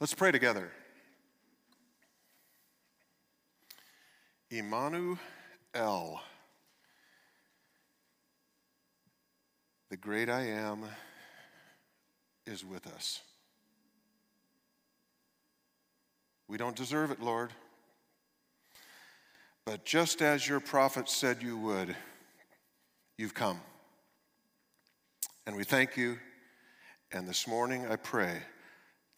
Let's pray together. Immanuel, the great I am, is with us. We don't deserve it, Lord. But just as your prophet said you would, you've come. And we thank you. And this morning I pray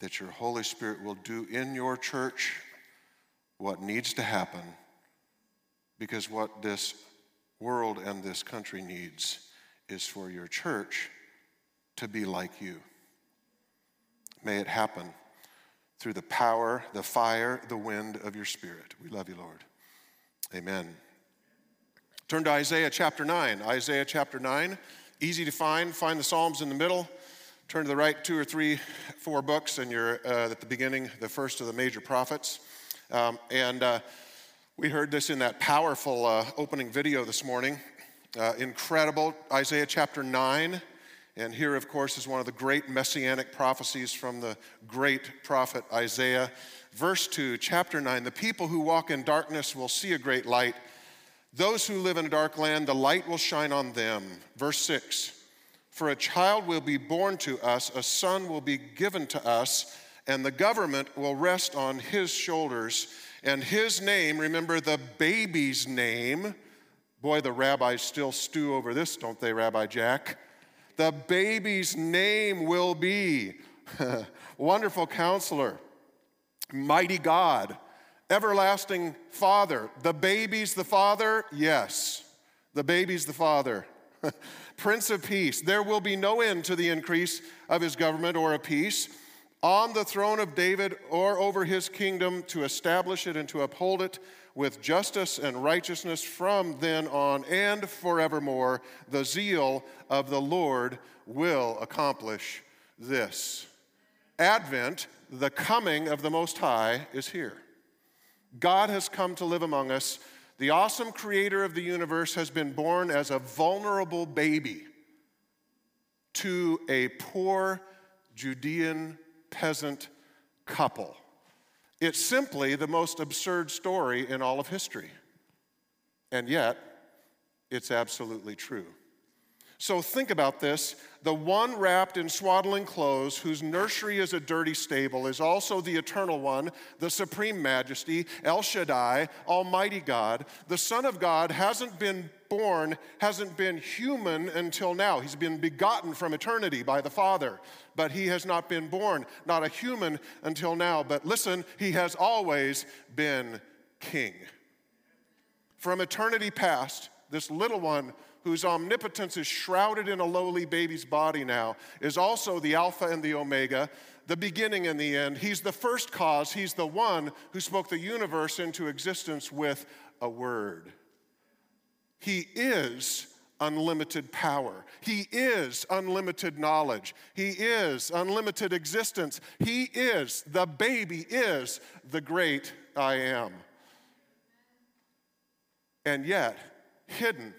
that your Holy Spirit will do in your church what needs to happen because what this world and this country needs is for your church to be like you. May it happen through the power, the fire, the wind of your Spirit. We love you, Lord. Amen. Turn to Isaiah chapter 9. Isaiah chapter 9, easy to find. Find the Psalms in the middle. Turn to the right two or three, four books, and you're uh, at the beginning, the first of the major prophets. Um, and uh, we heard this in that powerful uh, opening video this morning. Uh, incredible. Isaiah chapter 9. And here, of course, is one of the great messianic prophecies from the great prophet Isaiah. Verse 2, chapter 9 The people who walk in darkness will see a great light. Those who live in a dark land, the light will shine on them. Verse 6 for a child will be born to us, a son will be given to us, and the government will rest on his shoulders. And his name, remember the baby's name. Boy, the rabbis still stew over this, don't they, Rabbi Jack? The baby's name will be Wonderful Counselor, Mighty God, Everlasting Father. The baby's the Father? Yes. The baby's the Father. Prince of Peace. There will be no end to the increase of his government or a peace on the throne of David or over his kingdom to establish it and to uphold it with justice and righteousness from then on and forevermore. The zeal of the Lord will accomplish this. Advent, the coming of the Most High, is here. God has come to live among us the awesome creator of the universe has been born as a vulnerable baby to a poor Judean peasant couple. It's simply the most absurd story in all of history. And yet, it's absolutely true. So think about this. The one wrapped in swaddling clothes, whose nursery is a dirty stable, is also the eternal one, the supreme majesty, El Shaddai, Almighty God. The Son of God hasn't been born, hasn't been human until now. He's been begotten from eternity by the Father, but he has not been born, not a human until now. But listen, he has always been king. From eternity past, this little one whose omnipotence is shrouded in a lowly baby's body now, is also the Alpha and the Omega, the beginning and the end. He's the first cause. He's the one who spoke the universe into existence with a word. He is unlimited power. He is unlimited knowledge. He is unlimited existence. He is, the baby is the great I am. And yet, hidden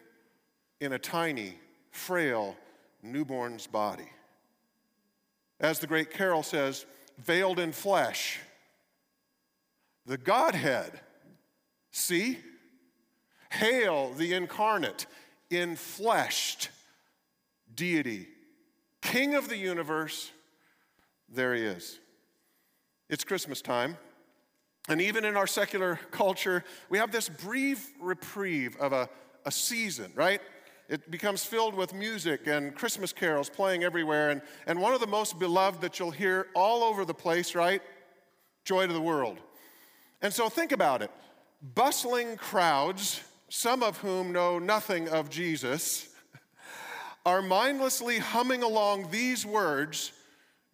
in a tiny, frail newborn's body. As the great carol says, veiled in flesh. The Godhead, see? Hail the incarnate, infleshed deity, King of the universe. There he is. It's Christmas time. And even in our secular culture, we have this brief reprieve of a, a season, right? It becomes filled with music and Christmas carols playing everywhere. And, and one of the most beloved that you'll hear all over the place, right? Joy to the world. And so think about it bustling crowds, some of whom know nothing of Jesus, are mindlessly humming along these words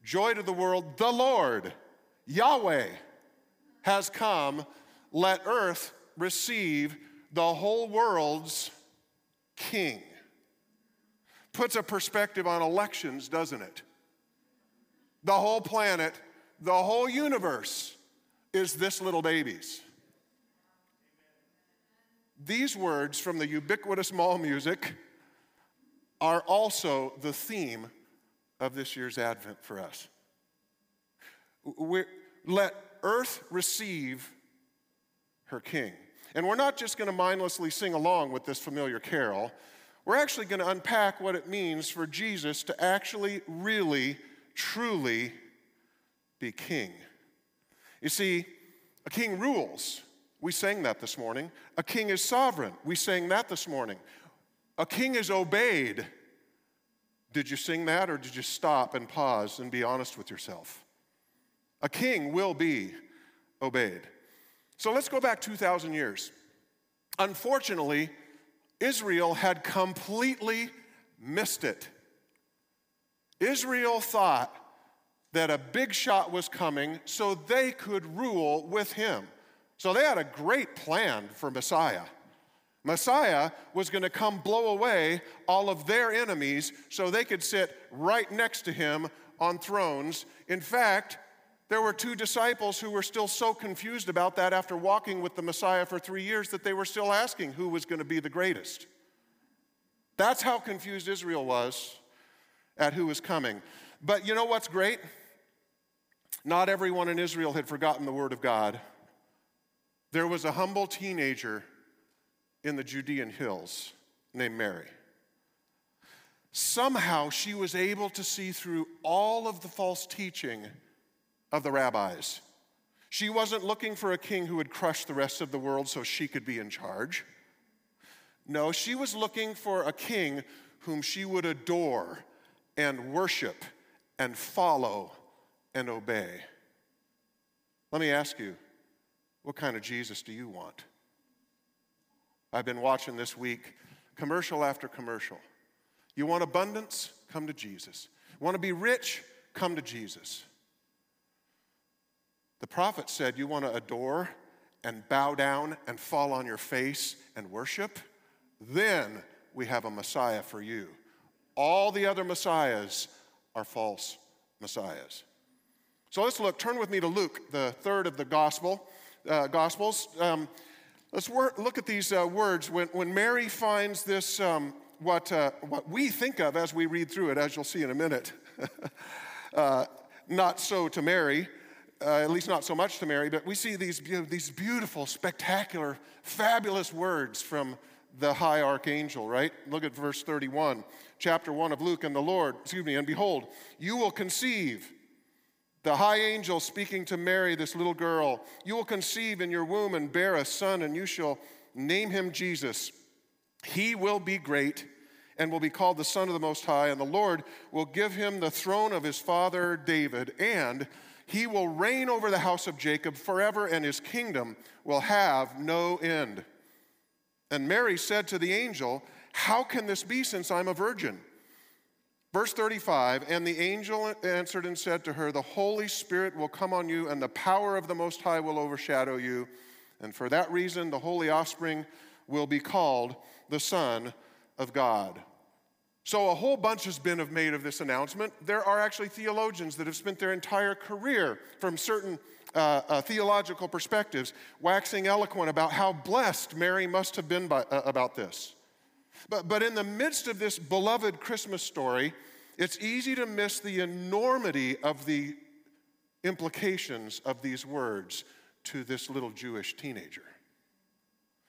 Joy to the world, the Lord, Yahweh, has come. Let earth receive the whole world's king. Puts a perspective on elections, doesn't it? The whole planet, the whole universe is this little baby's. These words from the ubiquitous mall music are also the theme of this year's Advent for us. We're, let earth receive her king. And we're not just going to mindlessly sing along with this familiar carol. We're actually going to unpack what it means for Jesus to actually, really, truly be king. You see, a king rules. We sang that this morning. A king is sovereign. We sang that this morning. A king is obeyed. Did you sing that or did you stop and pause and be honest with yourself? A king will be obeyed. So let's go back 2,000 years. Unfortunately, Israel had completely missed it. Israel thought that a big shot was coming so they could rule with him. So they had a great plan for Messiah. Messiah was going to come blow away all of their enemies so they could sit right next to him on thrones. In fact, there were two disciples who were still so confused about that after walking with the Messiah for three years that they were still asking who was going to be the greatest. That's how confused Israel was at who was coming. But you know what's great? Not everyone in Israel had forgotten the word of God. There was a humble teenager in the Judean hills named Mary. Somehow she was able to see through all of the false teaching of the rabbis. She wasn't looking for a king who would crush the rest of the world so she could be in charge. No, she was looking for a king whom she would adore and worship and follow and obey. Let me ask you, what kind of Jesus do you want? I've been watching this week commercial after commercial. You want abundance? Come to Jesus. Want to be rich? Come to Jesus. The prophet said, You want to adore and bow down and fall on your face and worship? Then we have a Messiah for you. All the other Messiahs are false Messiahs. So let's look. Turn with me to Luke, the third of the gospel, uh, Gospels. Um, let's wor- look at these uh, words. When, when Mary finds this, um, what, uh, what we think of as we read through it, as you'll see in a minute, uh, not so to Mary uh, at least not so much to Mary, but we see these, these beautiful, spectacular, fabulous words from the high archangel, right? Look at verse 31, chapter 1 of Luke. And the Lord, excuse me, and behold, you will conceive. The high angel speaking to Mary, this little girl, you will conceive in your womb and bear a son, and you shall name him Jesus. He will be great and will be called the Son of the Most High, and the Lord will give him the throne of his father David, and he will reign over the house of Jacob forever, and his kingdom will have no end. And Mary said to the angel, How can this be since I'm a virgin? Verse 35 And the angel answered and said to her, The Holy Spirit will come on you, and the power of the Most High will overshadow you. And for that reason, the holy offspring will be called the Son of God. So, a whole bunch has been made of this announcement. There are actually theologians that have spent their entire career from certain uh, uh, theological perspectives waxing eloquent about how blessed Mary must have been by, uh, about this. But, but in the midst of this beloved Christmas story, it's easy to miss the enormity of the implications of these words to this little Jewish teenager.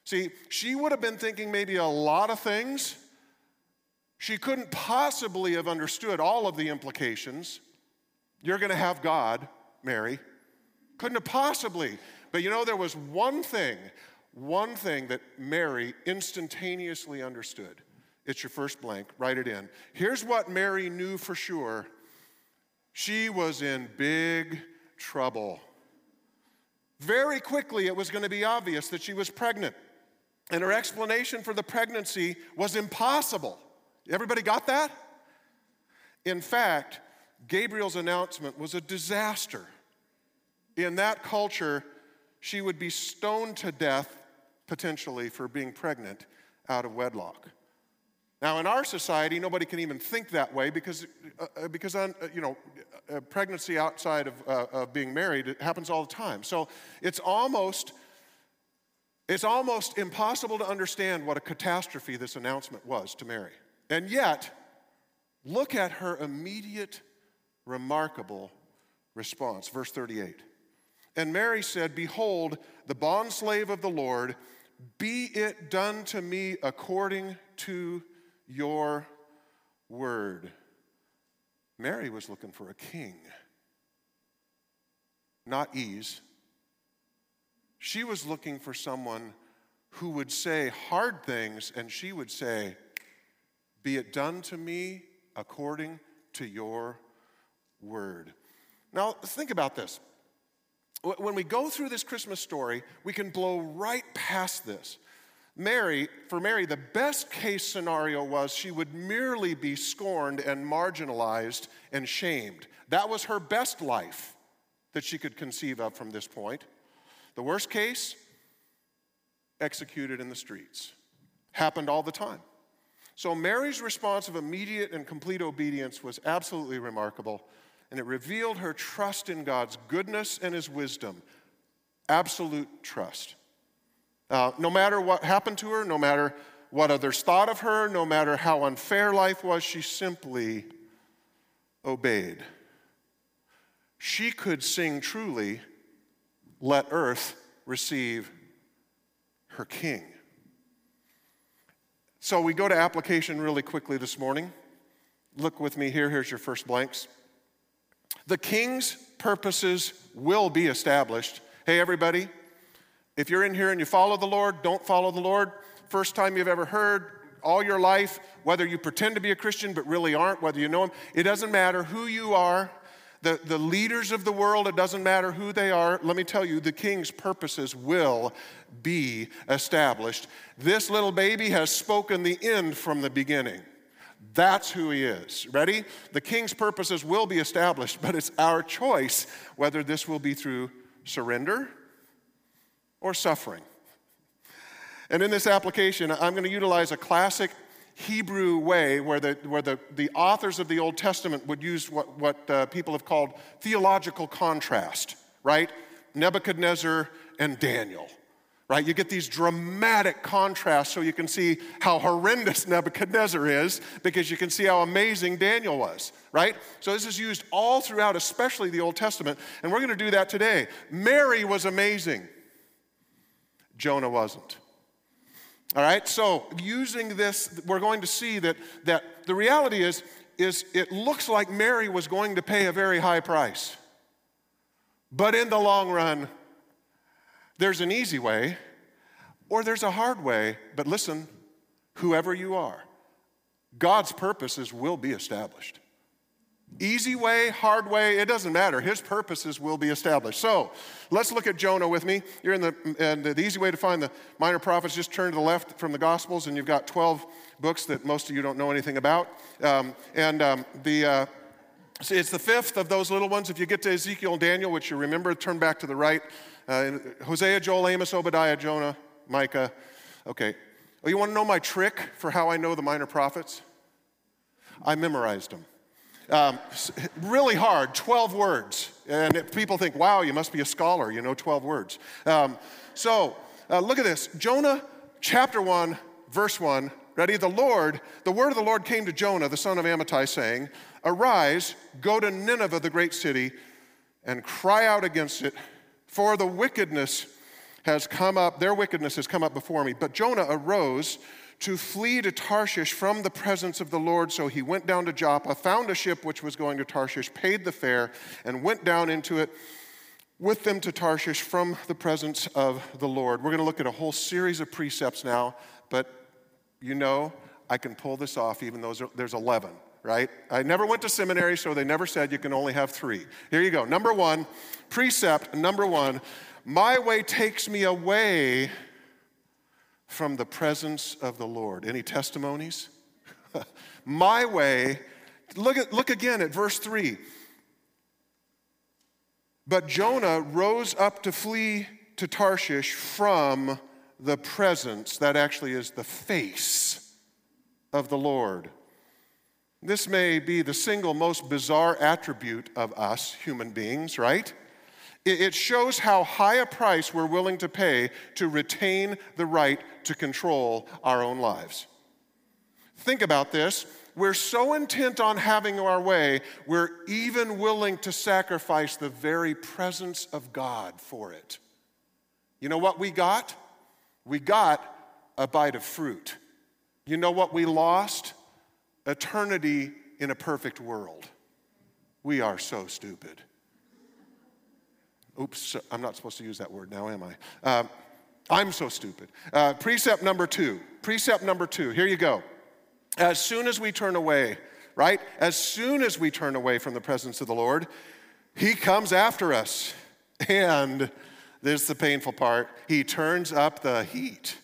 See, she would have been thinking maybe a lot of things she couldn't possibly have understood all of the implications. You're going to have God, Mary. Couldn't have possibly. But you know, there was one thing, one thing that Mary instantaneously understood. It's your first blank, write it in. Here's what Mary knew for sure she was in big trouble. Very quickly, it was going to be obvious that she was pregnant, and her explanation for the pregnancy was impossible. Everybody got that? In fact, Gabriel's announcement was a disaster. In that culture, she would be stoned to death potentially for being pregnant out of wedlock. Now, in our society, nobody can even think that way because, uh, uh because uh, you know, uh, pregnancy outside of, uh, of being married it happens all the time. So it's almost, it's almost impossible to understand what a catastrophe this announcement was to Mary. And yet, look at her immediate, remarkable response. Verse 38 And Mary said, Behold, the bondslave of the Lord, be it done to me according to your word. Mary was looking for a king, not ease. She was looking for someone who would say hard things, and she would say, Be it done to me according to your word. Now, think about this. When we go through this Christmas story, we can blow right past this. Mary, for Mary, the best case scenario was she would merely be scorned and marginalized and shamed. That was her best life that she could conceive of from this point. The worst case, executed in the streets. Happened all the time. So Mary's response of immediate and complete obedience was absolutely remarkable, and it revealed her trust in God's goodness and his wisdom. Absolute trust. Uh, no matter what happened to her, no matter what others thought of her, no matter how unfair life was, she simply obeyed. She could sing truly, Let earth receive her king. So we go to application really quickly this morning. Look with me here. Here's your first blanks. The king's purposes will be established. Hey, everybody, if you're in here and you follow the Lord, don't follow the Lord, first time you've ever heard, all your life, whether you pretend to be a Christian but really aren't, whether you know Him, it doesn't matter who you are. The, the leaders of the world, it doesn't matter who they are. Let me tell you, the king's purposes will be established. This little baby has spoken the end from the beginning. That's who he is. Ready? The king's purposes will be established, but it's our choice whether this will be through surrender or suffering. And in this application, I'm going to utilize a classic Hebrew way where the, where the, the authors of the Old Testament would use what, what uh, people have called theological contrast, right? Nebuchadnezzar and Daniel, right? You get these dramatic contrasts so you can see how horrendous Nebuchadnezzar is because you can see how amazing Daniel was, right? So this is used all throughout, especially the Old Testament, and we're going to do that today. Mary was amazing. Jonah wasn't. All right, so using this, we're going to see that, that the reality is, is it looks like Mary was going to pay a very high price. But in the long run, there's an easy way or there's a hard way. But listen, whoever you are, God's purposes will be established. Easy way, hard way, it doesn't matter. His purposes will be established. So let's look at Jonah with me. You're in the, and the easy way to find the minor prophets, just turn to the left from the Gospels, and you've got 12 books that most of you don't know anything about. Um, and um, the, uh, it's the fifth of those little ones. If you get to Ezekiel and Daniel, which you remember, turn back to the right. Uh, Hosea, Joel, Amos, Obadiah, Jonah, Micah. Okay. Oh, you want to know my trick for how I know the minor prophets? I memorized them. Um, really hard, 12 words. And people think, wow, you must be a scholar, you know 12 words. Um, so uh, look at this Jonah chapter 1, verse 1. Ready? The Lord, the word of the Lord came to Jonah, the son of Amittai, saying, Arise, go to Nineveh, the great city, and cry out against it, for the wickedness has come up, their wickedness has come up before me. But Jonah arose to flee to Tarshish from the presence of the Lord. So he went down to Joppa, found a ship which was going to Tarshish, paid the fare, and went down into it with them to Tarshish from the presence of the Lord. We're going to look at a whole series of precepts now, but you know I can pull this off even though there's 11, right? I never went to seminary, so they never said you can only have three. Here you go. Number one, precept number one my way takes me away from the presence of the Lord. Any testimonies? My way, look, at, look again at verse 3. But Jonah rose up to flee to Tarshish from the presence, that actually is the face of the Lord. This may be the single most bizarre attribute of us human beings, right? It shows how high a price we're willing to pay to retain the right to control our own lives. Think about this. we're so intent on having our way, we're even willing to sacrifice the very presence of God for it. You know what we got? We got a bite of fruit. You know what we lost? Eternity in a perfect world. We are so stupid. Oops, I'm not supposed to use that word now, am I? Uh, I'm so stupid. Uh, precept number two. Precept number two. Here you go. As soon as we turn away, right? As soon as we turn away from the presence of the Lord, He comes after us. And this is the painful part He turns up the heat.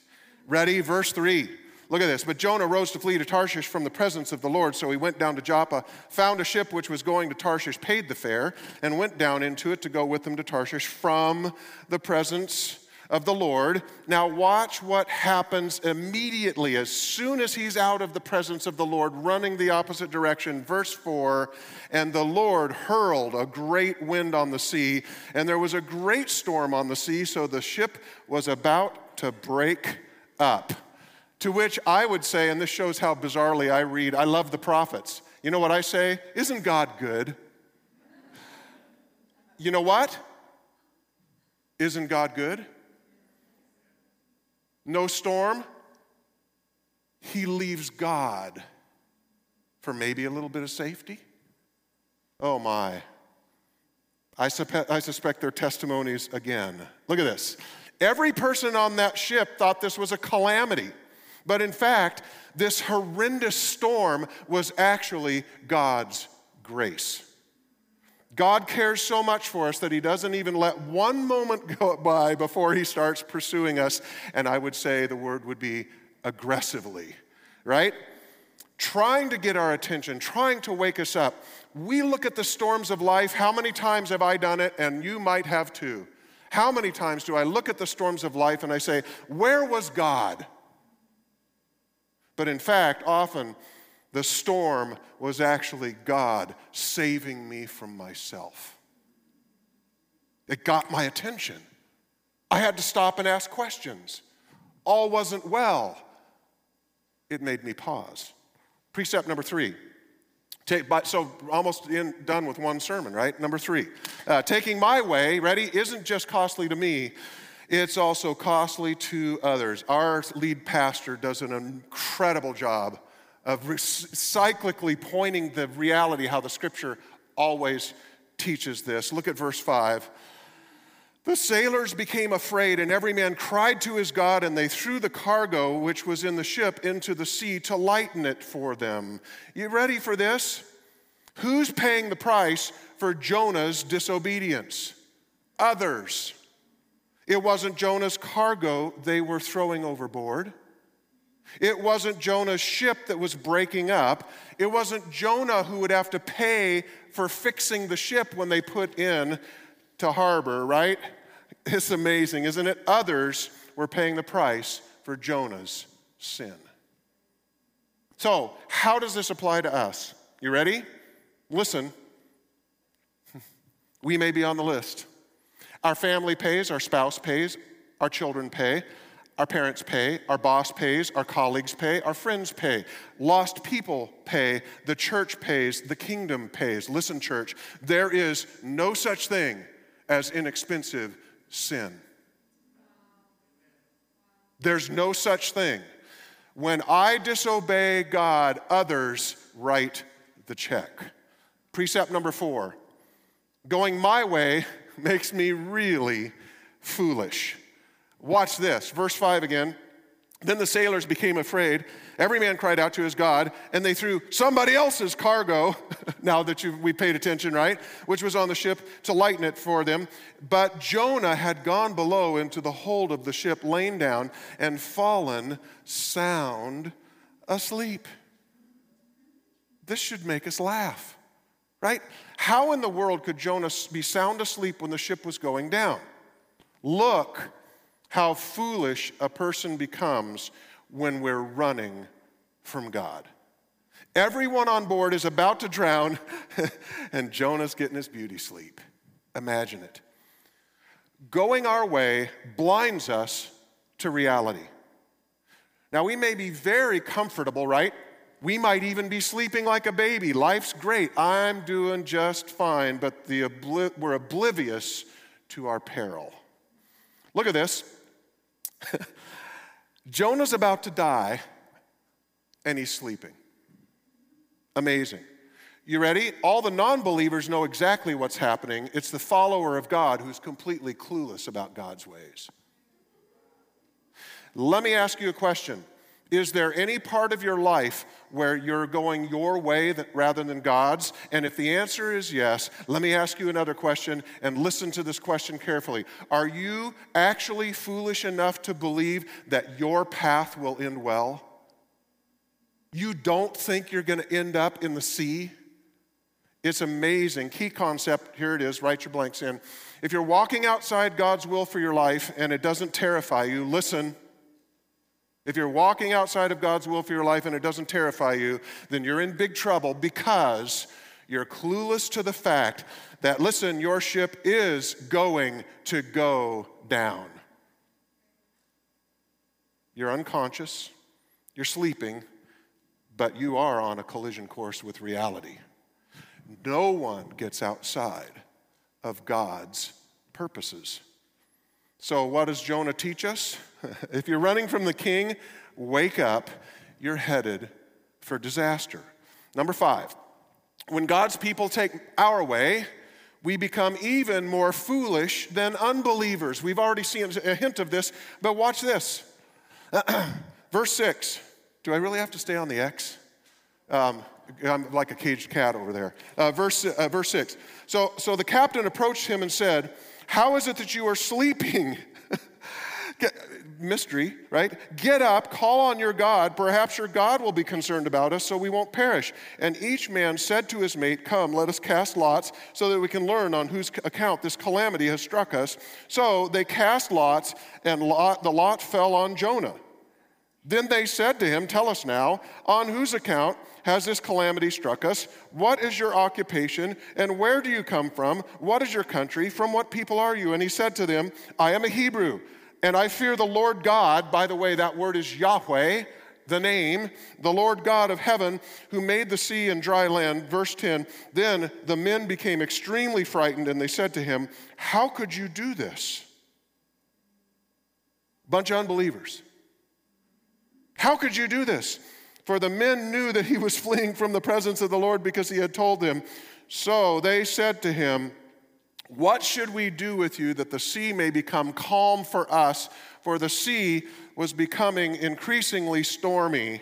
Ready? Verse three. Look at this. But Jonah rose to flee to Tarshish from the presence of the Lord. So he went down to Joppa, found a ship which was going to Tarshish, paid the fare, and went down into it to go with them to Tarshish from the presence of the Lord. Now, watch what happens immediately as soon as he's out of the presence of the Lord, running the opposite direction. Verse 4 And the Lord hurled a great wind on the sea, and there was a great storm on the sea, so the ship was about to break up. To which I would say, and this shows how bizarrely I read, I love the prophets. You know what I say? Isn't God good? You know what? Isn't God good? No storm. He leaves God for maybe a little bit of safety. Oh my. I, I suspect their testimonies again. Look at this. Every person on that ship thought this was a calamity. But in fact, this horrendous storm was actually God's grace. God cares so much for us that He doesn't even let one moment go by before He starts pursuing us. And I would say the word would be aggressively, right? Trying to get our attention, trying to wake us up. We look at the storms of life. How many times have I done it? And you might have too. How many times do I look at the storms of life and I say, Where was God? But in fact, often the storm was actually God saving me from myself. It got my attention. I had to stop and ask questions. All wasn't well. It made me pause. Precept number three. Take, so almost in, done with one sermon, right? Number three. Uh, taking my way, ready, isn't just costly to me, it's also costly to others. Our lead pastor does an incredible job of cyclically pointing the reality how the scripture always teaches this. Look at verse 5. The sailors became afraid, and every man cried to his God, and they threw the cargo which was in the ship into the sea to lighten it for them. You ready for this? Who's paying the price for Jonah's disobedience? Others. It wasn't Jonah's cargo they were throwing overboard. It wasn't Jonah's ship that was breaking up. It wasn't Jonah who would have to pay for fixing the ship when they put in to harbor, right? It's amazing, isn't it? Others were paying the price for Jonah's sin. So, how does this apply to us? You ready? Listen. We may be on the list. Our family pays, our spouse pays, our children pay, our parents pay, our boss pays, our colleagues pay, our friends pay, lost people pay, the church pays, the kingdom pays. Listen, church, there is no such thing as inexpensive sin. There's no such thing. When I disobey God, others write the check. Precept number four going my way makes me really foolish. Watch this, verse 5 again. Then the sailors became afraid. Every man cried out to his God, and they threw somebody else's cargo, now that we paid attention, right? Which was on the ship to lighten it for them. But Jonah had gone below into the hold of the ship, lain down, and fallen sound asleep. This should make us laugh right? How in the world could Jonah be sound asleep when the ship was going down? Look how foolish a person becomes when we're running from God. Everyone on board is about to drown, and Jonah's getting his beauty sleep. Imagine it. Going our way blinds us to reality. Now, we may be very comfortable, right? We might even be sleeping like a baby. Life's great. I'm doing just fine, but the obli- we're oblivious to our peril. Look at this. Jonah's about to die, and he's sleeping. Amazing. You ready? All the non believers know exactly what's happening. It's the follower of God who's completely clueless about God's ways. Let me ask you a question Is there any part of your life where you're going your way that, rather than God's? And if the answer is yes, let me ask you another question and listen to this question carefully. Are you actually foolish enough to believe that your path will end well? You don't think you're going to end up in the sea? It's amazing. Key concept here it is, write your blanks in. If you're walking outside God's will for your life and it doesn't terrify you, listen. If you're walking outside of God's will for your life and it doesn't terrify you, then you're in big trouble because you're clueless to the fact that, listen, your ship is going to go down. You're unconscious, you're sleeping, but you are on a collision course with reality. No one gets outside of God's purposes. So, what does Jonah teach us? if you're running from the king, wake up. You're headed for disaster. Number five, when God's people take our way, we become even more foolish than unbelievers. We've already seen a hint of this, but watch this. Verse 6. Do I really have to stay on the X? Um, I'm like a caged cat over there. Uh, verse, uh, verse 6. So, so the captain approached him and said, How is it that you are sleeping? mystery, right? Get up, call on your God. Perhaps your God will be concerned about us so we won't perish. And each man said to his mate, Come, let us cast lots so that we can learn on whose account this calamity has struck us. So they cast lots, and lot, the lot fell on Jonah. Then they said to him, Tell us now, on whose account has this calamity struck us? What is your occupation, and where do you come from? What is your country? From what people are you? And he said to them, I am a Hebrew and I fear the Lord God. By the way, that word is Yahweh, the name, the Lord God of heaven, who made the sea and dry land. Verse 10 Then the men became extremely frightened, and they said to him, How could you do this? Bunch of unbelievers. How could you do this? For the men knew that he was fleeing from the presence of the Lord because he had told them. So they said to him, what should we do with you that the sea may become calm for us? For the sea was becoming increasingly stormy.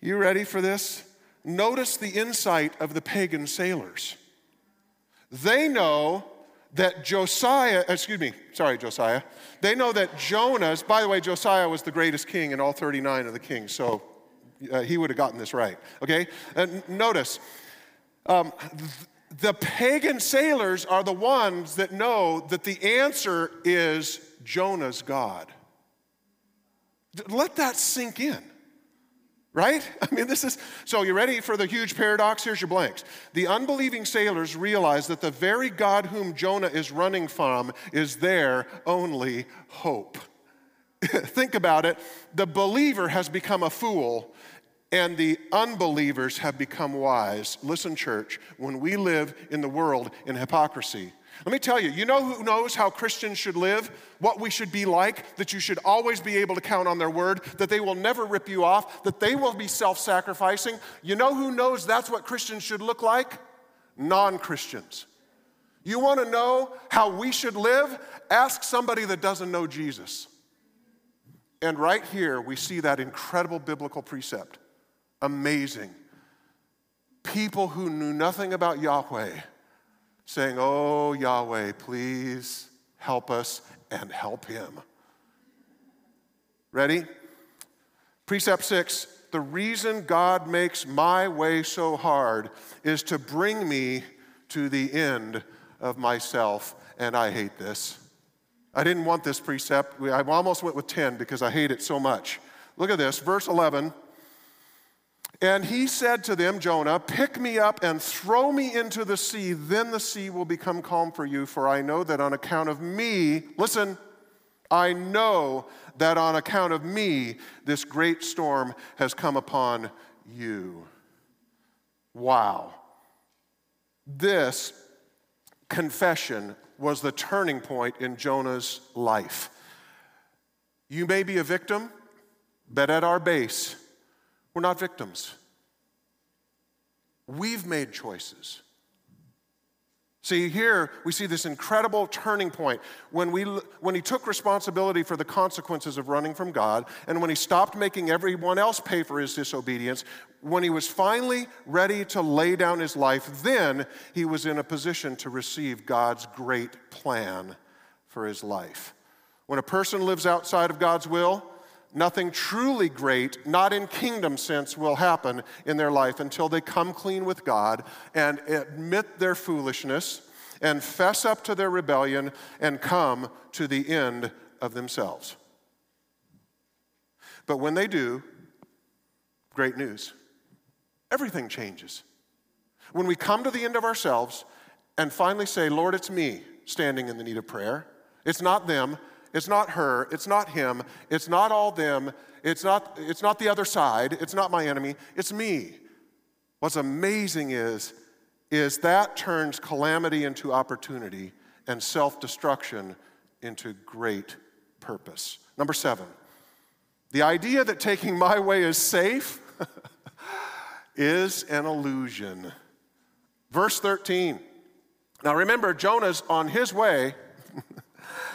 You ready for this? Notice the insight of the pagan sailors. They know that Josiah, excuse me, sorry, Josiah, they know that Jonah's, by the way, Josiah was the greatest king in all 39 of the kings, so uh, he would have gotten this right, okay? And notice, um, the pagan sailors are the ones that know that the answer is Jonah's God. Let that sink in. Right? I mean, this is so you ready for the huge paradox? Here's your blanks. The unbelieving sailors realize that the very God whom Jonah is running from is their only hope. Think about it. The believer has become a fool and the unbelievers have become wise. Listen, church, when we live in the world in hypocrisy, let me tell you, you know who knows how Christians should live? What we should be like? That you should always be able to count on their word, that they will never rip you off, that they will be self sacrificing. You know who knows that's what Christians should look like? Non Christians. You want to know how we should live? Ask somebody that doesn't know Jesus. And right here, we see that incredible biblical precept amazing. People who knew nothing about Yahweh saying, Oh, Yahweh, please help us and help him. Ready? Precept six the reason God makes my way so hard is to bring me to the end of myself, and I hate this. I didn't want this precept. I almost went with 10 because I hate it so much. Look at this, verse 11. And he said to them, Jonah, Pick me up and throw me into the sea, then the sea will become calm for you, for I know that on account of me, listen, I know that on account of me, this great storm has come upon you. Wow. This confession was the turning point in Jonah's life. You may be a victim, but at our base, we're not victims. We've made choices. See, here we see this incredible turning point when, we, when he took responsibility for the consequences of running from God, and when he stopped making everyone else pay for his disobedience, when he was finally ready to lay down his life, then he was in a position to receive God's great plan for his life. When a person lives outside of God's will, nothing truly great, not in kingdom sense, will happen in their life until they come clean with God and admit their foolishness and fess up to their rebellion and come to the end of themselves. But when they do, great news. Everything changes. When we come to the end of ourselves and finally say, Lord, it's me standing in the need of prayer, it's not them, it's not her. It's not him. It's not all them. It's not, it's not the other side. It's not my enemy. It's me. What's amazing is, is that turns calamity into opportunity and self destruction into great purpose. Number seven, the idea that taking my way is safe is an illusion. Verse 13. Now remember, Jonah's on his way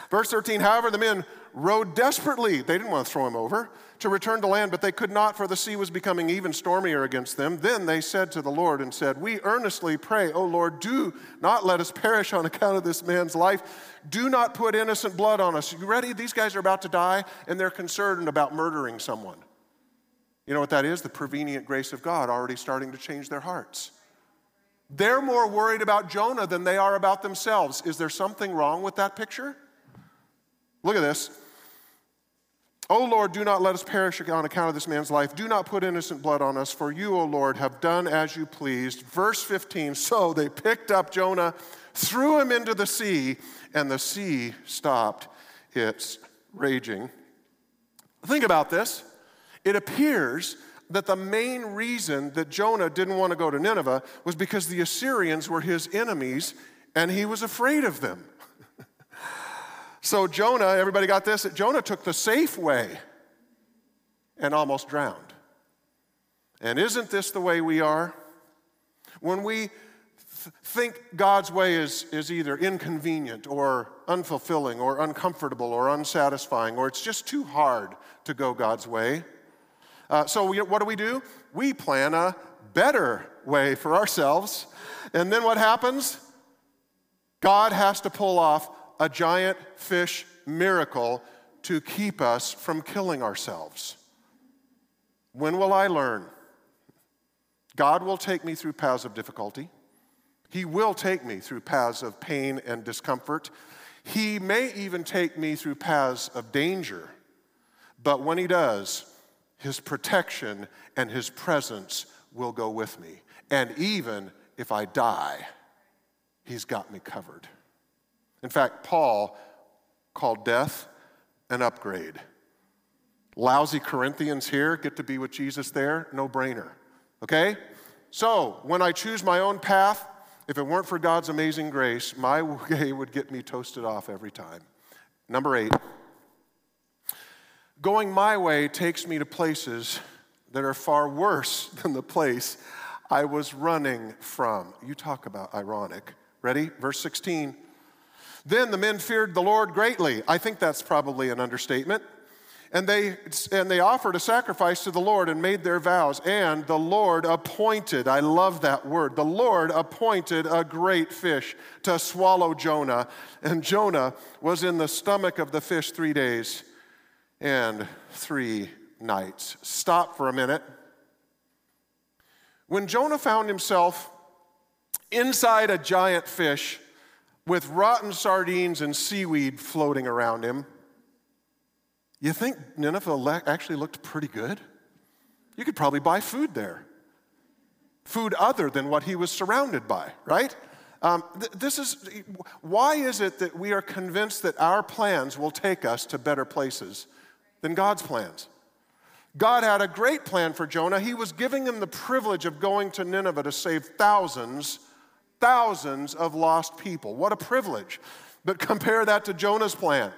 Verse 13, however, the men rowed desperately. They didn't want to throw him over to return to land, but they could not, for the sea was becoming even stormier against them. Then they said to the Lord and said, We earnestly pray, O Lord, do not let us perish on account of this man's life. Do not put innocent blood on us. You ready? These guys are about to die, and they're concerned about murdering someone. You know what that is? The prevenient grace of God already starting to change their hearts. They're more worried about Jonah than they are about themselves. Is there something wrong with that picture? Look at this. O Lord, do not let us perish on account of this man's life. Do not put innocent blood on us, for you, O Lord, have done as you pleased. Verse 15 So they picked up Jonah, threw him into the sea, and the sea stopped its raging. Think about this. It appears that the main reason that Jonah didn't want to go to Nineveh was because the Assyrians were his enemies and he was afraid of them. So Jonah, everybody got this? Jonah took the safe way and almost drowned. And isn't this the way we are? When we th- think God's way is, is either inconvenient or unfulfilling or uncomfortable or unsatisfying or it's just too hard to go God's way. Uh, so, we, what do we do? We plan a better way for ourselves. And then what happens? God has to pull off a giant fish miracle to keep us from killing ourselves. When will I learn? God will take me through paths of difficulty. He will take me through paths of pain and discomfort. He may even take me through paths of danger. But when He does, His protection and His presence will go with me. And even if I die, He's got me covered. In fact, Paul called death an upgrade. Lousy Corinthians here get to be with Jesus there, no brainer. Okay? So, when I choose my own path, if it weren't for God's amazing grace, my way would get me toasted off every time. Number eight, going my way takes me to places that are far worse than the place I was running from. You talk about ironic. Ready? Verse 16. Then the men feared the Lord greatly. I think that's probably an understatement. And they, and they offered a sacrifice to the Lord and made their vows. And the Lord appointed, I love that word, the Lord appointed a great fish to swallow Jonah. And Jonah was in the stomach of the fish three days and three nights. Stop for a minute. When Jonah found himself inside a giant fish, with rotten sardines and seaweed floating around him, you think Nineveh actually looked pretty good? You could probably buy food there. Food other than what he was surrounded by, right? Um, th- this is why is it that we are convinced that our plans will take us to better places than God's plans? God had a great plan for Jonah. He was giving him the privilege of going to Nineveh to save thousands, thousands of lost people. What a privilege. But compare that to Jonah's plan.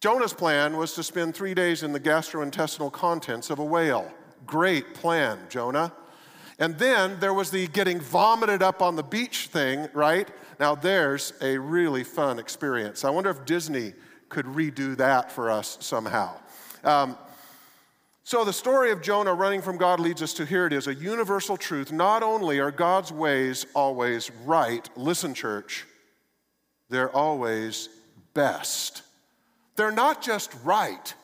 Jonah's plan was to spend three days in the gastrointestinal contents of a whale. Great plan, Jonah. And then there was the getting vomited up on the beach thing, right? Now there's a really fun experience. I wonder if Disney could redo that for us somehow. Um, so, the story of Jonah running from God leads us to here it is a universal truth. Not only are God's ways always right, listen, church, they're always best. They're not just right,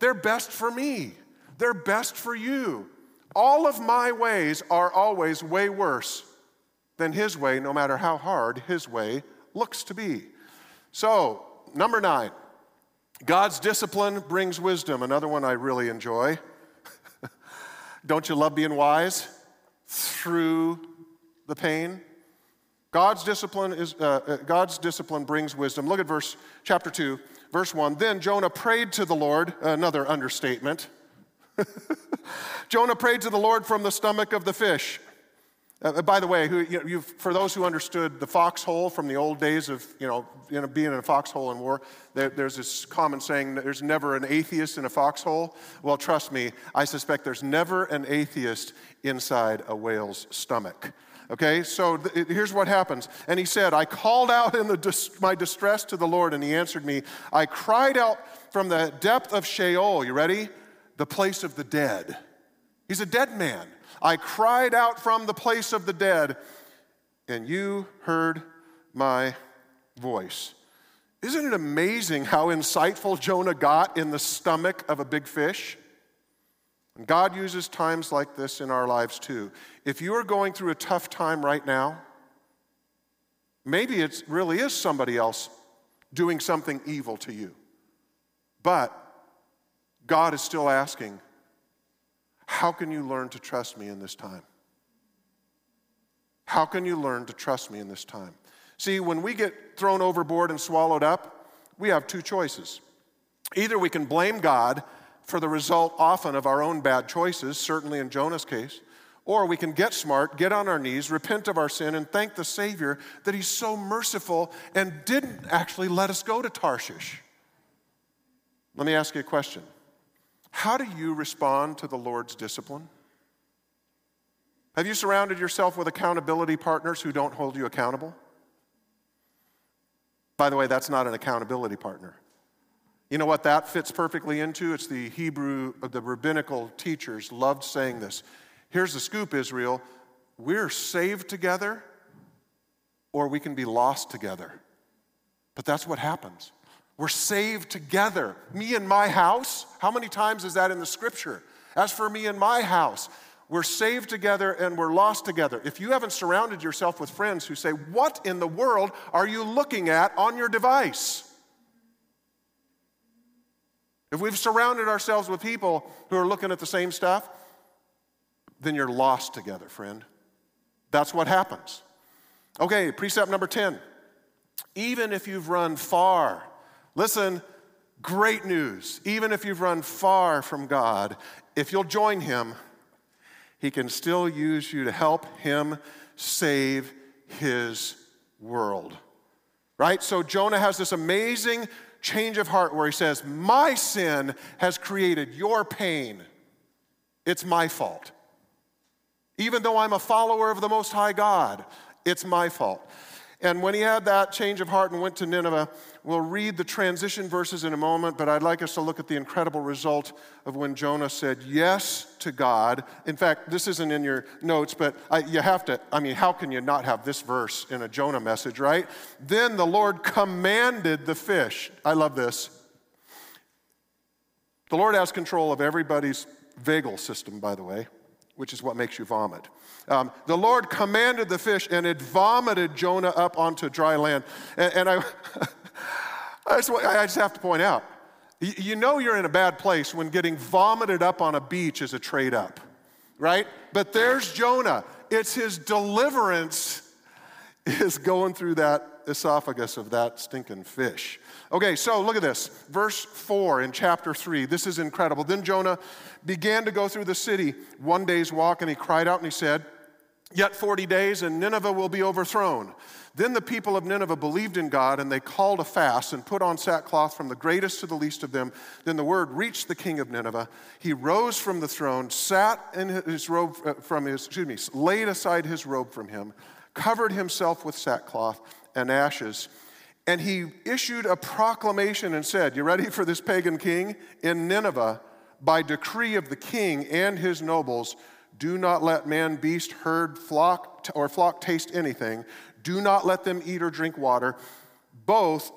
they're best for me, they're best for you. All of my ways are always way worse than His way, no matter how hard His way looks to be. So, number nine. God's discipline brings wisdom, another one I really enjoy. Don't you love being wise through the pain? God's discipline is uh, uh, God's discipline brings wisdom. Look at verse chapter 2, verse 1. Then Jonah prayed to the Lord, another understatement. Jonah prayed to the Lord from the stomach of the fish. Uh, by the way, who, you know, for those who understood the foxhole from the old days of you know, you know being in a foxhole in war, there, there's this common saying there's never an atheist in a foxhole. Well, trust me, I suspect there's never an atheist inside a whale's stomach. Okay, so th- here's what happens. And he said, I called out in dis- my distress to the Lord, and he answered me. I cried out from the depth of Sheol. You ready? The place of the dead. He's a dead man. I cried out from the place of the dead, and you heard my voice. Isn't it amazing how insightful Jonah got in the stomach of a big fish? And God uses times like this in our lives too. If you are going through a tough time right now, maybe it really is somebody else doing something evil to you. But God is still asking, how can you learn to trust me in this time? How can you learn to trust me in this time? See, when we get thrown overboard and swallowed up, we have two choices. Either we can blame God for the result often of our own bad choices, certainly in Jonah's case, or we can get smart, get on our knees, repent of our sin, and thank the Savior that He's so merciful and didn't actually let us go to Tarshish. Let me ask you a question how do you respond to the Lord's discipline? Have you surrounded yourself with accountability partners who don't hold you accountable? By the way, that's not an accountability partner. You know what that fits perfectly into? It's the Hebrew, uh, the rabbinical teachers loved saying this. Here's the scoop, Israel. We're saved together, or we can be lost together. But that's what happens. We're saved together. Me and my house. How many times is that in the scripture? As for me and my house, we're saved together and we're lost together. If you haven't surrounded yourself with friends who say, What in the world are you looking at on your device? If we've surrounded ourselves with people who are looking at the same stuff, then you're lost together, friend. That's what happens. Okay, precept number 10. Even if you've run far Listen, great news. Even if you've run far from God, if you'll join Him, He can still use you to help Him save His world. Right? So Jonah has this amazing change of heart where he says, My sin has created your pain. It's my fault. Even though I'm a follower of the Most High God, it's my fault. And when he had that change of heart and went to Nineveh, we'll read the transition verses in a moment, but I'd like us to look at the incredible result of when Jonah said yes to God. In fact, this isn't in your notes, but I, you have to, I mean, how can you not have this verse in a Jonah message, right? Then the Lord commanded the fish. I love this. The Lord has control of everybody's vagal system, by the way, which is what makes you vomit. Um, the Lord commanded the fish, and it vomited Jonah up onto dry land. And, and I, I, just, I just have to point out you know you're in a bad place when getting vomited up on a beach is a trade up, right? But there's Jonah. It's his deliverance is going through that esophagus of that stinking fish. Okay, so look at this. Verse 4 in chapter 3. This is incredible. Then Jonah began to go through the city one day's walk, and he cried out and he said, Yet 40 days, and Nineveh will be overthrown. Then the people of Nineveh believed in God, and they called a fast and put on sackcloth from the greatest to the least of them. Then the word reached the king of Nineveh. He rose from the throne, sat in his robe uh, from his, excuse me, laid aside his robe from him, covered himself with sackcloth and ashes. And he issued a proclamation and said, You ready for this pagan king? In Nineveh, by decree of the king and his nobles, do not let man, beast, herd, flock, or flock taste anything. Do not let them eat or drink water. Both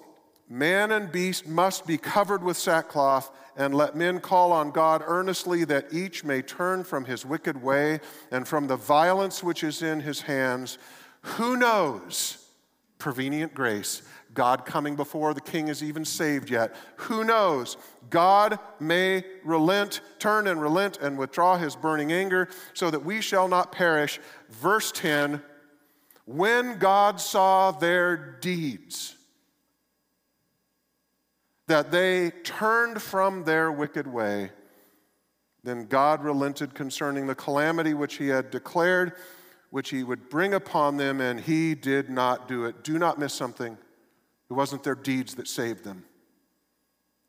man and beast must be covered with sackcloth, and let men call on God earnestly that each may turn from his wicked way and from the violence which is in his hands. Who knows? Prevenient grace. God coming before the king is even saved yet. Who knows? God may relent, turn and relent and withdraw his burning anger so that we shall not perish. Verse 10 when God saw their deeds, that they turned from their wicked way, then God relented concerning the calamity which he had declared, which he would bring upon them, and he did not do it. Do not miss something. It wasn't their deeds that saved them,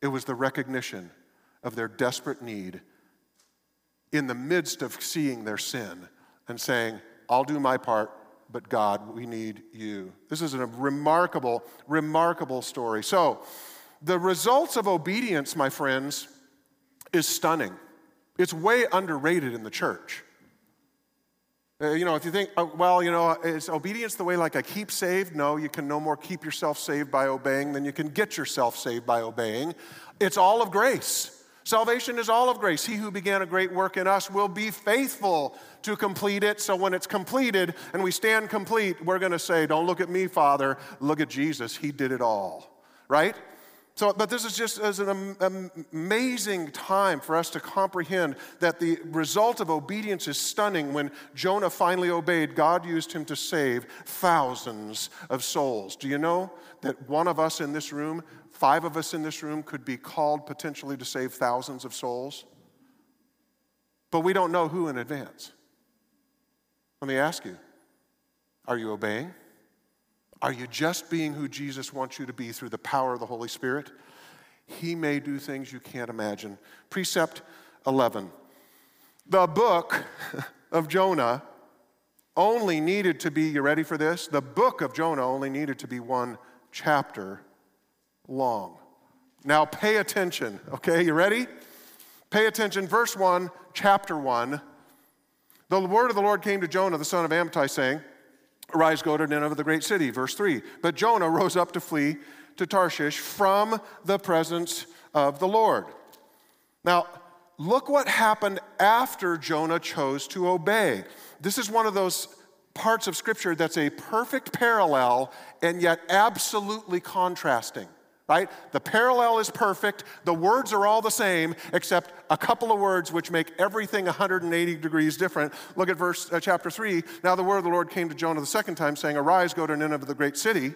it was the recognition of their desperate need in the midst of seeing their sin and saying, I'll do my part, but God, we need you. This is a remarkable, remarkable story. So, the results of obedience, my friends, is stunning. It's way underrated in the church. Uh, you know, if you think, uh, well, you know, is obedience the way like I keep saved? No, you can no more keep yourself saved by obeying than you can get yourself saved by obeying. It's all of grace. Salvation is all of grace. He who began a great work in us will be faithful to complete it. So when it's completed and we stand complete, we're going to say, Don't look at me, Father, look at Jesus. He did it all, right? So, but this is just as an amazing time for us to comprehend that the result of obedience is stunning. When Jonah finally obeyed, God used him to save thousands of souls. Do you know that one of us in this room Five of us in this room could be called potentially to save thousands of souls, but we don't know who in advance. Let me ask you are you obeying? Are you just being who Jesus wants you to be through the power of the Holy Spirit? He may do things you can't imagine. Precept 11. The book of Jonah only needed to be, you ready for this? The book of Jonah only needed to be one chapter long. Now pay attention, okay? You ready? Pay attention. Verse 1, chapter 1. The word of the Lord came to Jonah, the son of Amittai, saying, Arise, go to Nineveh, the great city. Verse 3. But Jonah rose up to flee to Tarshish from the presence of the Lord. Now, look what happened after Jonah chose to obey. This is one of those parts of Scripture that's a perfect parallel and yet absolutely contrasting right? The parallel is perfect. The words are all the same, except a couple of words which make everything 180 degrees different. Look at verse uh, chapter 3. Now the word of the Lord came to Jonah the second time, saying, Arise, go to Nineveh, the great city.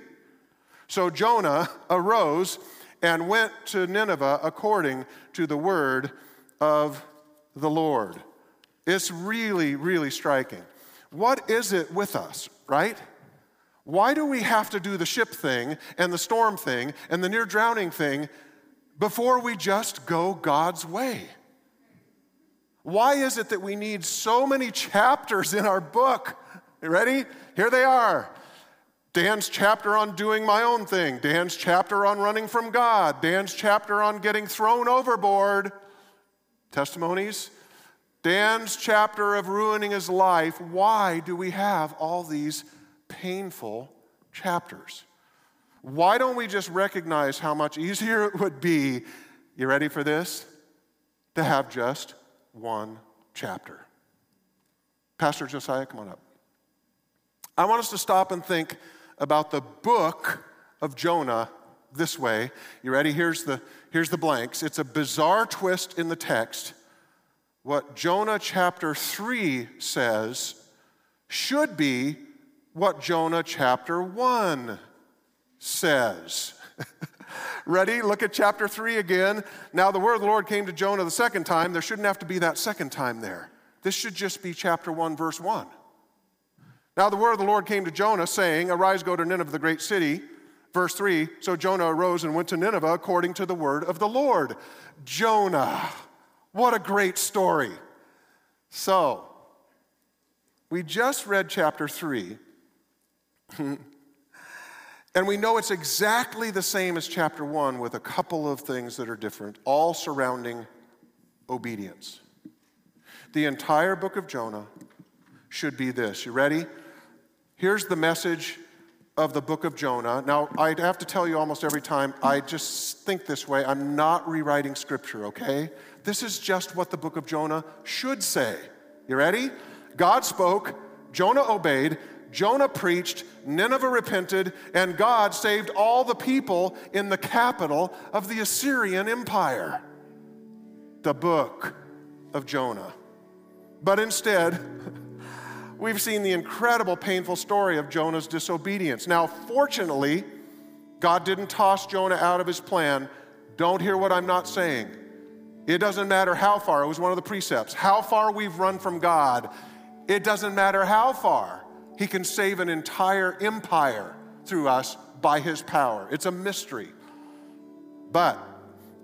So Jonah arose and went to Nineveh according to the word of the Lord. It's really, really striking. What is it with us, right? Why do we have to do the ship thing and the storm thing and the near drowning thing before we just go God's way? Why is it that we need so many chapters in our book? You ready? Here they are. Dan's chapter on doing my own thing, Dan's chapter on running from God, Dan's chapter on getting thrown overboard. Testimonies. Dan's chapter of ruining his life. Why do we have all these painful chapters. Why don't we just recognize how much easier it would be, you ready for this? To have just one chapter. Pastor Josiah, come on up. I want us to stop and think about the book of Jonah this way. You ready? Here's the, here's the blanks. It's a bizarre twist in the text. What Jonah chapter 3 says should be what Jonah chapter 1 says. Ready? Look at chapter 3 again. Now, the word of the Lord came to Jonah the second time. There shouldn't have to be that second time there. This should just be chapter 1, verse 1. Now, the word of the Lord came to Jonah, saying, Arise, go to Nineveh, the great city. Verse 3 So Jonah arose and went to Nineveh according to the word of the Lord. Jonah. What a great story. So, we just read chapter 3. And we know it's exactly the same as chapter one with a couple of things that are different, all surrounding obedience. The entire book of Jonah should be this. You ready? Here's the message of the book of Jonah. Now, I have to tell you almost every time, I just think this way. I'm not rewriting scripture, okay? This is just what the book of Jonah should say. You ready? God spoke, Jonah obeyed, Jonah preached, Nineveh repented, and God saved all the people in the capital of the Assyrian Empire. The book of Jonah. But instead, we've seen the incredible, painful story of Jonah's disobedience. Now, fortunately, God didn't toss Jonah out of his plan. Don't hear what I'm not saying. It doesn't matter how far, it was one of the precepts. How far we've run from God, it doesn't matter how far. He can save an entire empire through us by his power. It's a mystery. But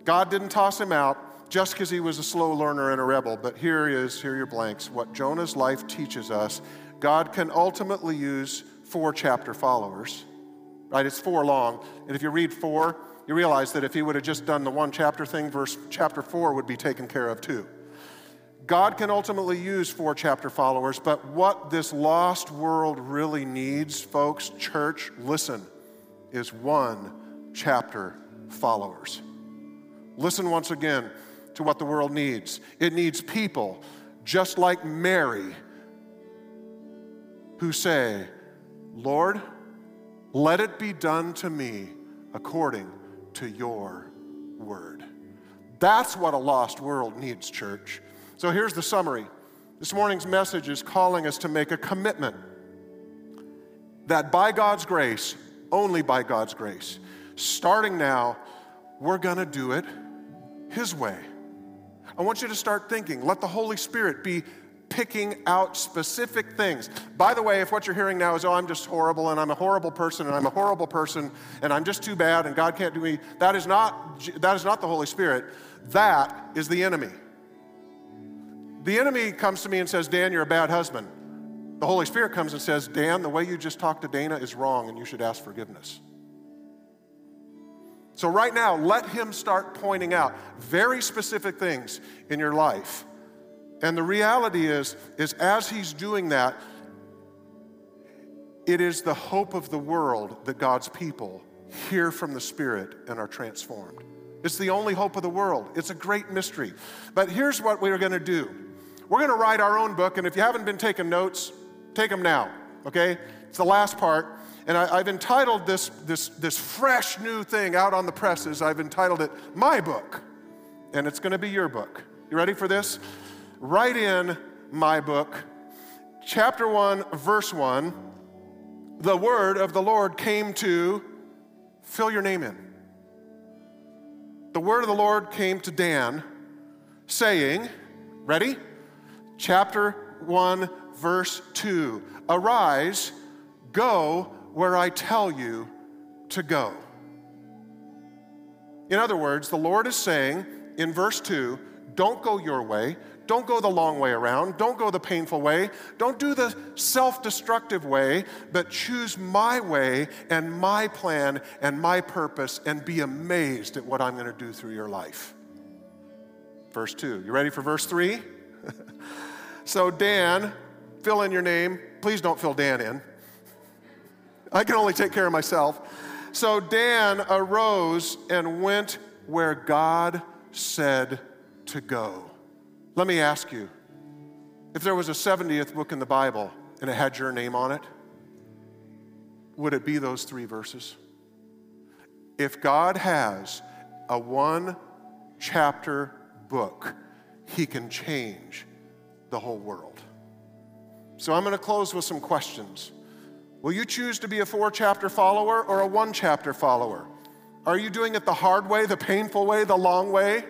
God didn't toss him out just because he was a slow learner and a rebel. But here is, here are your blanks. What Jonah's life teaches us God can ultimately use four chapter followers, right? It's four long. And if you read four, you realize that if he would have just done the one chapter thing, verse chapter four would be taken care of too. God can ultimately use four chapter followers, but what this lost world really needs, folks, church, listen, is one chapter followers. Listen once again to what the world needs. It needs people just like Mary who say, Lord, let it be done to me according to your word. That's what a lost world needs, church. So here's the summary. This morning's message is calling us to make a commitment that by God's grace, only by God's grace, starting now, we're going to do it His way. I want you to start thinking. Let the Holy Spirit be picking out specific things. By the way, if what you're hearing now is, oh, I'm just horrible and I'm a horrible person and I'm a horrible person and I'm just too bad and God can't do me, that is not, that is not the Holy Spirit. That is the enemy. The enemy comes to me and says, Dan, you're a bad husband. The Holy Spirit comes and says, Dan, the way you just talked to Dana is wrong and you should ask forgiveness. So, right now, let him start pointing out very specific things in your life. And the reality is, is as he's doing that, it is the hope of the world that God's people hear from the Spirit and are transformed. It's the only hope of the world. It's a great mystery. But here's what we're going to do we're going to write our own book, and if you haven't been taking notes, take them now, okay? It's the last part. And I, have entitled this, this, this fresh new thing out on the presses, I've entitled it My Book. And it's going to be your book. You ready for this? Write in my book, chapter 1, verse 1. The word of the Lord came to, fill your name in. The word of the Lord came to Dan, saying, Ready? Chapter 1, verse 2. Arise, go where I tell you to go. In other words, the Lord is saying in verse 2 don't go your way. Don't go the long way around. Don't go the painful way. Don't do the self destructive way, but choose my way and my plan and my purpose and be amazed at what I'm going to do through your life. Verse 2. You ready for verse 3? So, Dan, fill in your name. Please don't fill Dan in. I can only take care of myself. So, Dan arose and went where God said to go. Let me ask you if there was a 70th book in the Bible and it had your name on it, would it be those three verses? If God has a one chapter book, He can change the whole world. So I'm going to close with some questions. Will you choose to be a four chapter follower or a one chapter follower? Are you doing it the hard way, the painful way, the long way?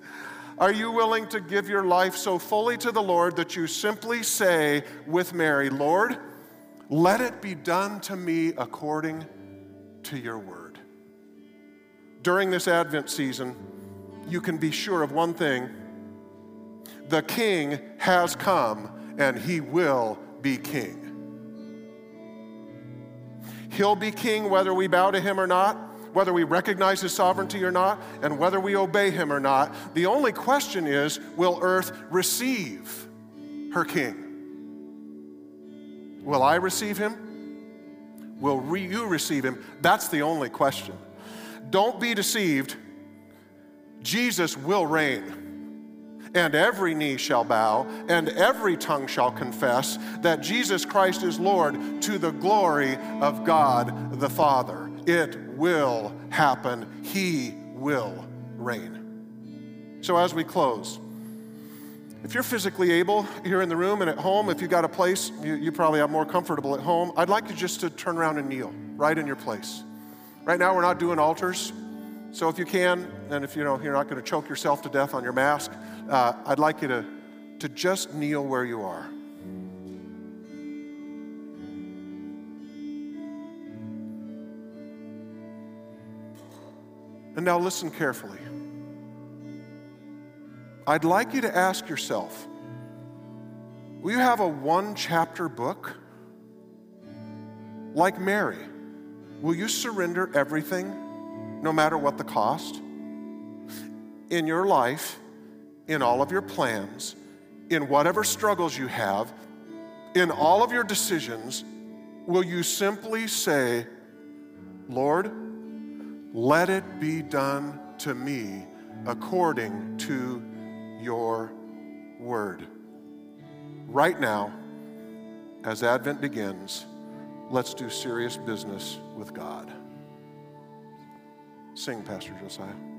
Are you willing to give your life so fully to the Lord that you simply say with Mary, Lord, let it be done to me according to your word? During this Advent season, you can be sure of one thing the King has come and he will be King. He'll be King whether we bow to him or not whether we recognize his sovereignty or not, and whether we obey him or not. The only question is will earth receive her king? Will I receive him? Will re- you receive him? That's the only question. Don't be deceived. Jesus will reign and every knee shall bow, and every tongue shall confess that Jesus Christ is Lord to the glory of God the Father. It will happen. He will reign. So, as we close, if you're physically able here in the room and at home, if you got a place you, you probably are more comfortable at home, I'd like you just to turn around and kneel right in your place. Right now, we're not doing altars. So if you can, and if you know you're not going to choke yourself to death on your mask, uh, I'd like you to, to just kneel where you are. And now listen carefully. I'd like you to ask yourself will you have a one chapter book? Like Mary, will you surrender everything, no matter what the cost? In your life, in all of your plans, in whatever struggles you have, in all of your decisions, will you simply say, Lord, let it be done to me according to your word. Right now, as Advent begins, let's do serious business with God. Sing, Pastor Josiah.